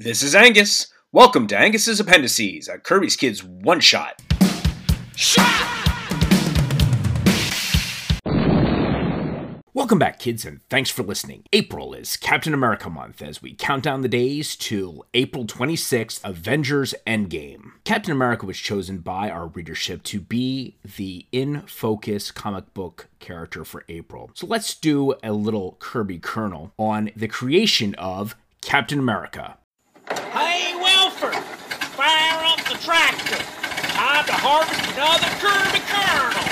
This is Angus. Welcome to Angus's Appendices, a Kirby's Kids one shot. Welcome back, kids, and thanks for listening. April is Captain America month as we count down the days till April 26th, Avengers Endgame. Captain America was chosen by our readership to be the in focus comic book character for April. So let's do a little Kirby kernel on the creation of Captain America. Hey, Wilford, fire up the tractor. Time to harvest another Kirby kernel.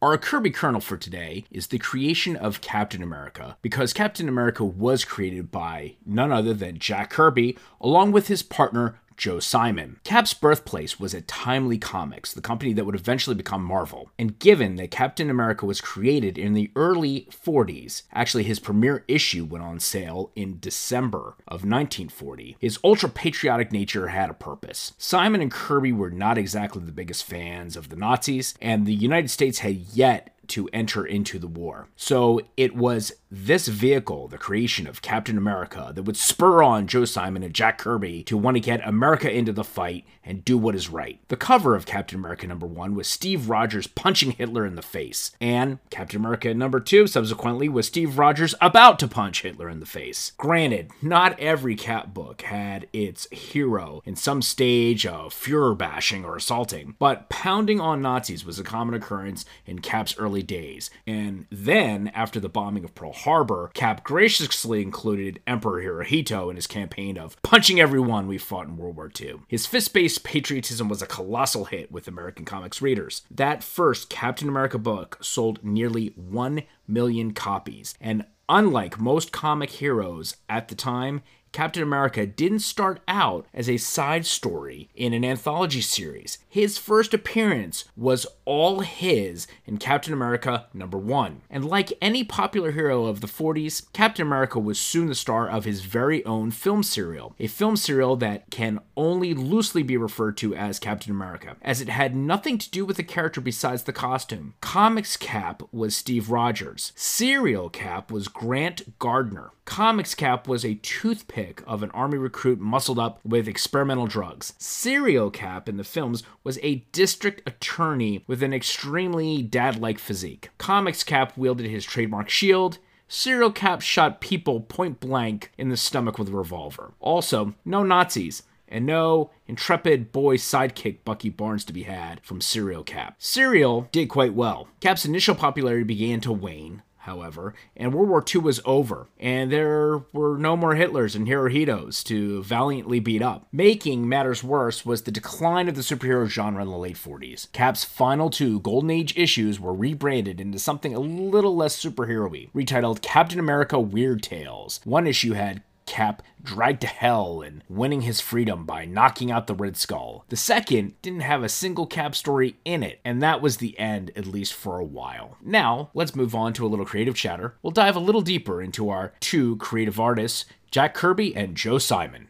Our Kirby kernel for today is the creation of Captain America, because Captain America was created by none other than Jack Kirby, along with his partner Joe Simon. Cap's birthplace was at Timely Comics, the company that would eventually become Marvel. And given that Captain America was created in the early 40s, actually his premiere issue went on sale in December of 1940, his ultra patriotic nature had a purpose. Simon and Kirby were not exactly the biggest fans of the Nazis, and the United States had yet to enter into the war. So it was this vehicle, the creation of Captain America, that would spur on Joe Simon and Jack Kirby to want to get America into the fight and do what is right. The cover of Captain America number one was Steve Rogers punching Hitler in the face, and Captain America number two subsequently was Steve Rogers about to punch Hitler in the face. Granted, not every Cap book had its hero in some stage of Fuhrer bashing or assaulting, but pounding on Nazis was a common occurrence in Cap's early days. And then, after the bombing of Pearl Harbor, Cap graciously included Emperor Hirohito in his campaign of punching everyone we fought in World War II. His fist based patriotism was a colossal hit with American comics readers. That first Captain America book sold nearly 1 million copies, and unlike most comic heroes at the time, Captain America didn't start out as a side story in an anthology series. His first appearance was all his in Captain America number 1. And like any popular hero of the 40s, Captain America was soon the star of his very own film serial, a film serial that can only loosely be referred to as Captain America, as it had nothing to do with the character besides the costume. Comics Cap was Steve Rogers. Serial Cap was Grant Gardner. Comics Cap was a toothpick of an army recruit muscled up with experimental drugs. Serial Cap in the films was a district attorney with an extremely dad like physique. Comics Cap wielded his trademark shield. Serial Cap shot people point blank in the stomach with a revolver. Also, no Nazis and no intrepid boy sidekick Bucky Barnes to be had from Serial Cap. Serial did quite well. Cap's initial popularity began to wane, however, and World War II was over, and there were no more Hitlers and Hirohitos to valiantly beat up. Making matters worse was the decline of the superhero genre in the late 40s. Cap's final two Golden Age issues were rebranded into something a little less superhero y, retitled Captain America Weird Tales. One issue had Cap dragged to hell and winning his freedom by knocking out the Red Skull. The second didn't have a single Cap story in it, and that was the end, at least for a while. Now, let's move on to a little creative chatter. We'll dive a little deeper into our two creative artists, Jack Kirby and Joe Simon.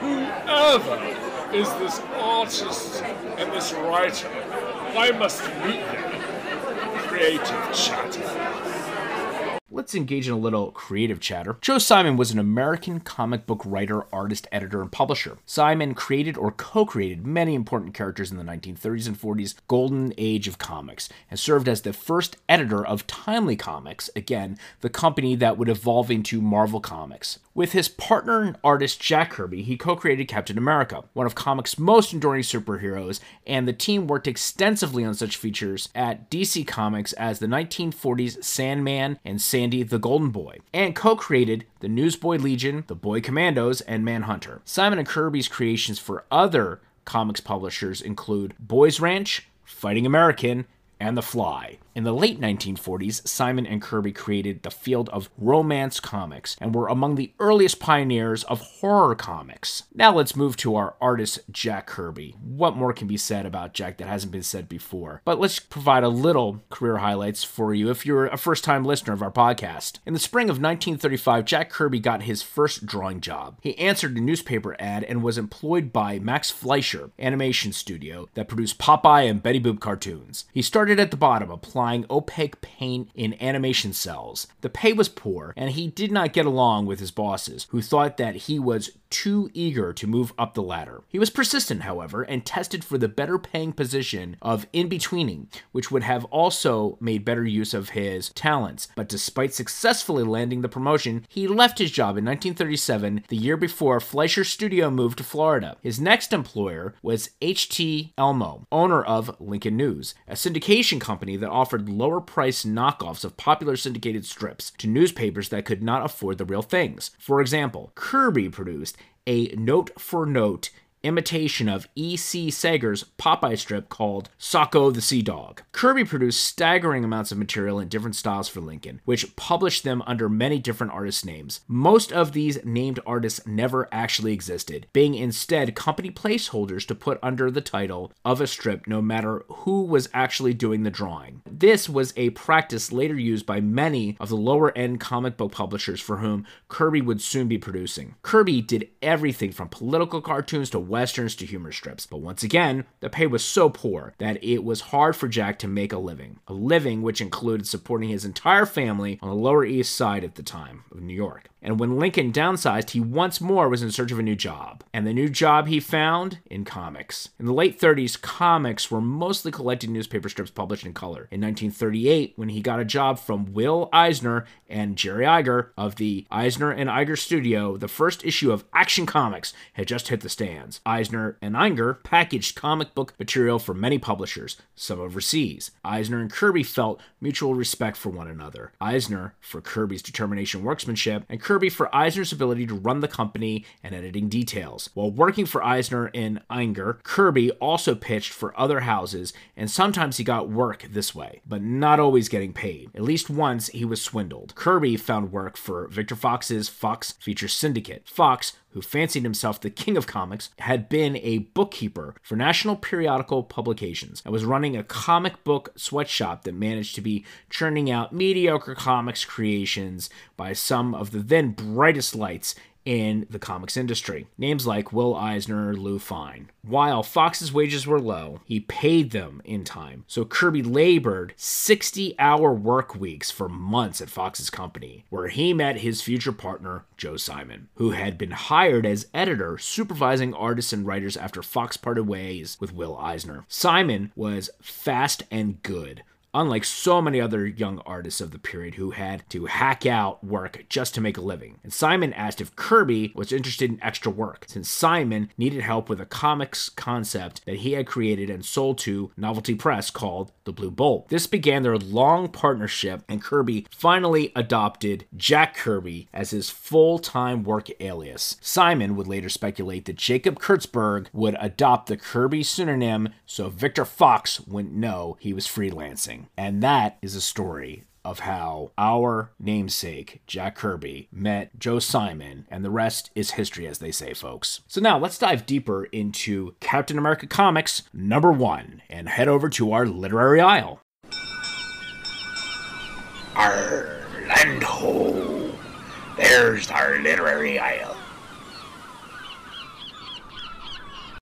Whoever is this artist and this writer, I must meet them. Creative chatter. Let's engage in a little creative chatter. Joe Simon was an American comic book writer, artist, editor, and publisher. Simon created or co created many important characters in the 1930s and 40s golden age of comics and served as the first editor of Timely Comics, again, the company that would evolve into Marvel Comics. With his partner and artist Jack Kirby, he co created Captain America, one of comics' most enduring superheroes, and the team worked extensively on such features at DC Comics as the 1940s Sandman and Sandy the Golden Boy, and co created the Newsboy Legion, the Boy Commandos, and Manhunter. Simon and Kirby's creations for other comics publishers include Boys Ranch, Fighting American, and The Fly. In the late 1940s, Simon and Kirby created the field of romance comics and were among the earliest pioneers of horror comics. Now let's move to our artist, Jack Kirby. What more can be said about Jack that hasn't been said before? But let's provide a little career highlights for you if you're a first time listener of our podcast. In the spring of 1935, Jack Kirby got his first drawing job. He answered a newspaper ad and was employed by Max Fleischer Animation Studio that produced Popeye and Betty Boop cartoons. He started at the bottom, applying opaque paint in animation cels. The pay was poor, and he did not get along with his bosses, who thought that he was too eager to move up the ladder. He was persistent, however, and tested for the better paying position of in betweening, which would have also made better use of his talents. But despite successfully landing the promotion, he left his job in 1937, the year before Fleischer Studio moved to Florida. His next employer was H.T. Elmo, owner of Lincoln News, a syndication company that offered lower price knockoffs of popular syndicated strips to newspapers that could not afford the real things. For example, Kirby produced a note for note imitation of E.C. Segar's Popeye strip called Socko the Sea Dog. Kirby produced staggering amounts of material in different styles for Lincoln, which published them under many different artist names. Most of these named artists never actually existed, being instead company placeholders to put under the title of a strip no matter who was actually doing the drawing. This was a practice later used by many of the lower end comic book publishers for whom Kirby would soon be producing. Kirby did everything from political cartoons to westerns to humor strips. But once again, the pay was so poor that it was hard for Jack to make a living. A living which included supporting his entire family on the Lower East Side at the time of New York. And when Lincoln downsized, he once more was in search of a new job. And the new job he found in comics. In the late 30s, comics were mostly collected newspaper strips published in color. In 1938, when he got a job from Will Eisner and Jerry Iger of the Eisner and Iger studio, the first issue of Action Comics had just hit the stands. Eisner and Iger packaged comic book material for many publishers, some overseas. Eisner and Kirby felt mutual respect for one another. Eisner for Kirby's determination workmanship, and Kirby for Eisner's ability to run the company and editing details. While working for Eisner and Iger, Kirby also pitched for other houses, and sometimes he got work this way, but not always getting paid. At least once he was swindled. Kirby found work for Victor Fox's Fox Feature Syndicate. Fox who fancied himself the king of comics, had been a bookkeeper for national periodical publications and was running a comic book sweatshop that managed to be churning out mediocre comics creations by some of the then brightest lights in the comics industry. Names like Will Eisner, Lou Fine. While Fox's wages were low, he paid them in time. So Kirby labored 60 hour work weeks for months at Fox's company, where he met his future partner, Joe Simon, who had been hired as editor, supervising artists and writers after Fox parted ways with Will Eisner. Simon was fast and good unlike so many other young artists of the period who had to hack out work just to make a living. And Simon asked if Kirby was interested in extra work, since Simon needed help with a comics concept that he had created and sold to Novelty Press called The Blue Bolt. This began their long partnership, and Kirby finally adopted Jack Kirby as his full time work alias. Simon would later speculate that Jacob Kurtzberg would adopt the Kirby pseudonym so Victor Fox wouldn't know he was freelancing. And that is a story of how our namesake, Jack Kirby, met Joe Simon, and the rest is history, as they say, folks. So now let's dive deeper into Captain America Comics number one and head over to our literary aisle. Orlando. There's our literary aisle.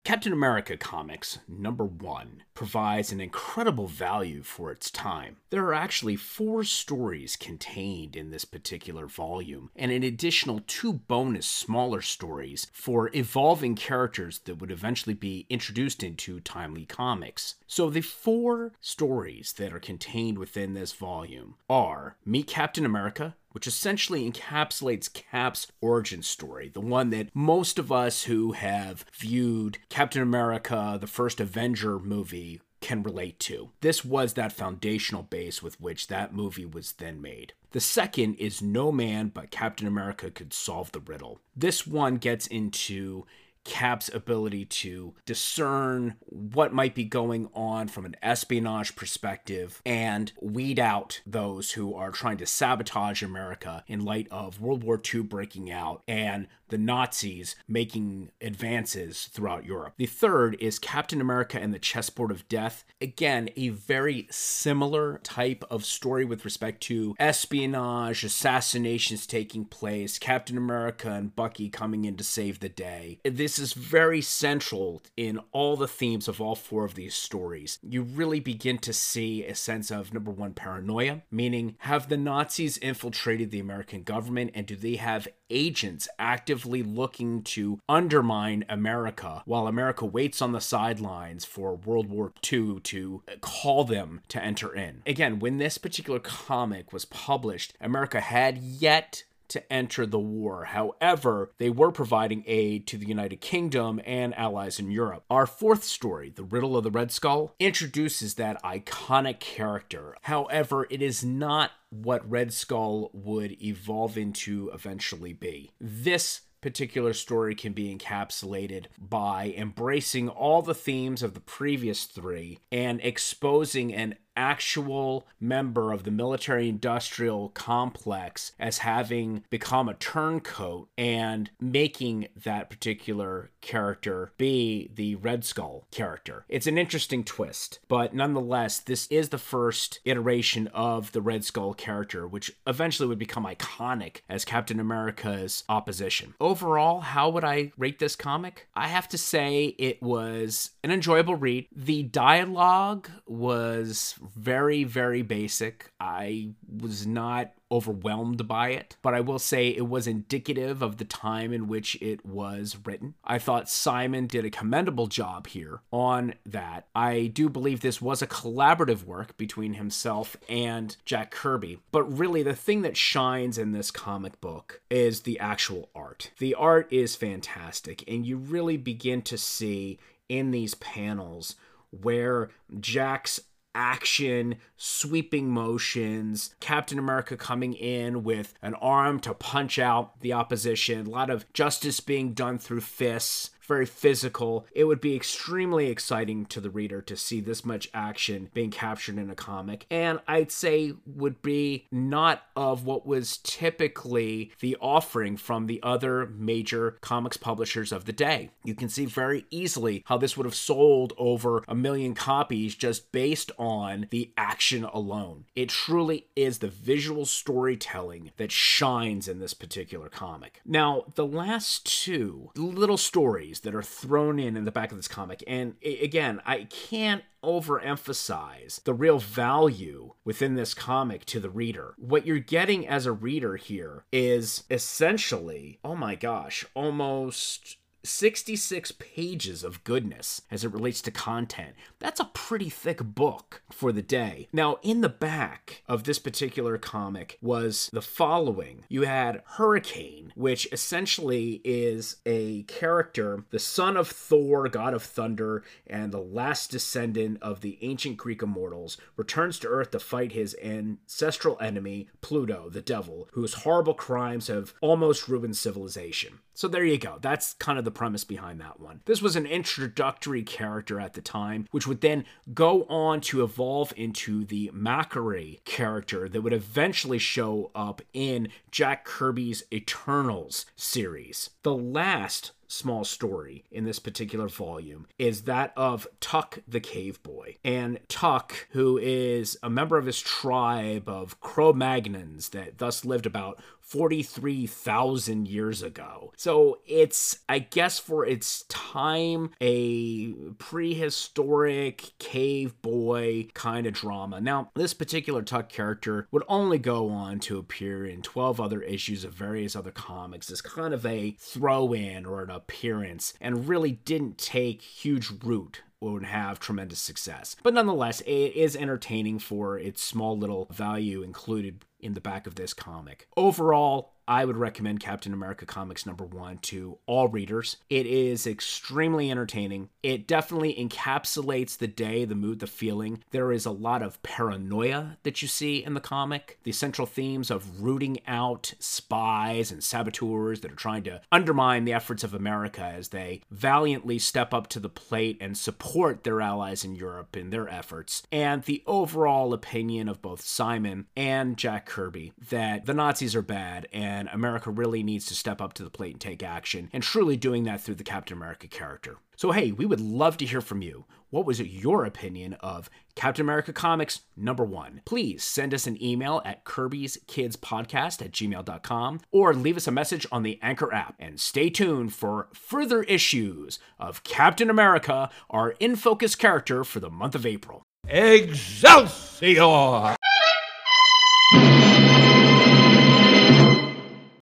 Captain America Comics number one provides an incredible value for its time. There are actually four stories contained in this particular volume, and an additional two bonus smaller stories for evolving characters that would eventually be introduced into Timely Comics. So, the four stories that are contained within this volume are Meet Captain America, which essentially encapsulates Cap's origin story, the one that most of us who have viewed Captain America, the first Avenger movie, can relate to. This was that foundational base with which that movie was then made. The second is No Man But Captain America Could Solve the Riddle. This one gets into Cap's ability to discern what might be going on from an espionage perspective and weed out those who are trying to sabotage America in light of World War II breaking out and the Nazis making advances throughout Europe. The third is Captain America and the Chessboard of Death. Again, a very similar type of story with respect to espionage, assassinations taking place, Captain America and Bucky coming in to save the day. This is very central in all the themes of all four of these stories. You really begin to see a sense of number one, paranoia, meaning have the Nazis infiltrated the American government and do they have agents actively looking to undermine America while America waits on the sidelines for World War II to call them to enter in? Again, when this particular comic was published, America had yet to enter the war. However, they were providing aid to the United Kingdom and allies in Europe. Our fourth story, The Riddle of the Red Skull, introduces that iconic character. However, it is not what Red Skull would evolve into eventually be. This particular story can be encapsulated by embracing all the themes of the previous three and exposing an actual member of the military industrial complex as having become a turncoat and making that particular character be the Red Skull character. It's an interesting twist, but nonetheless, this is the first iteration of the Red Skull character, which eventually would become iconic as Captain America's opposition. Overall, how would I rate this comic? I have to say it was an enjoyable read. The dialogue was very, very basic. I was not overwhelmed by it, but I will say it was indicative of the time in which it was written. I thought Simon did a commendable job here on that. I do believe this was a collaborative work between himself and Jack Kirby, but really the thing that shines in this comic book is the actual art. The art is fantastic, and you really begin to see in these panels where Jack's action, sweeping motions, Captain America coming in with an arm to punch out the opposition, a lot of justice being done through fists very physical. It would be extremely exciting to the reader to see this much action being captured in a comic. And I'd say would be not of what was typically the offering from the other major comics publishers of the day. You can see very easily how this would have sold over a million copies just based on the action alone. It truly is the visual storytelling that shines in this particular comic. Now, the last two little stories stories that are thrown in in the back of this comic. And again, I can't overemphasize the real value within this comic to the reader. What you're getting as a reader here is essentially, oh my gosh, almost 66 pages of goodness as it relates to content. That's a pretty thick book for the day. Now, in the back of this particular comic was the following you had Hurricane, which essentially is a character, the son of Thor, god of thunder, and the last descendant of the ancient Greek immortals, returns to Earth to fight his ancestral enemy, Pluto, the devil, whose horrible crimes have almost ruined civilization. So there you go. That's kind of the premise behind that one. This was an introductory character at the time, which would then go on to evolve into the Makkari character that would eventually show up in Jack Kirby's Eternals series. The last small story in this particular volume is that of Tuk the Cave Boy. And Tuk, who is a member of his tribe of Cro Magnons that thus lived about 43,000 years ago. So it's, I guess, for its time, a prehistoric cave boy kind of drama. Now, this particular Tuk character would only go on to appear in 12 other issues of various other comics as kind of a throw in or an appearance and really didn't take huge root would have tremendous success. But nonetheless, it is entertaining for its small little value included in the back of this comic. Overall, I would recommend Captain America Comics number one to all readers. It is extremely entertaining. It definitely encapsulates the day, the mood, the feeling. There is a lot of paranoia that you see in the comic. The central themes of rooting out spies and saboteurs that are trying to undermine the efforts of America as they valiantly step up to the plate and support their allies in Europe in their efforts. And the overall opinion of both Simon and Jack Kirby that the Nazis are bad and and America really needs to step up to the plate and take action, and truly doing that through the Captain America character. So, hey, we would love to hear from you. What was your opinion of Captain America Comics number one? Please send us an email at Kirby's Kids Podcast at gmail.com or leave us a message on the Anchor app. And stay tuned for further issues of Captain America, our in focus character for the month of April. Excelsior!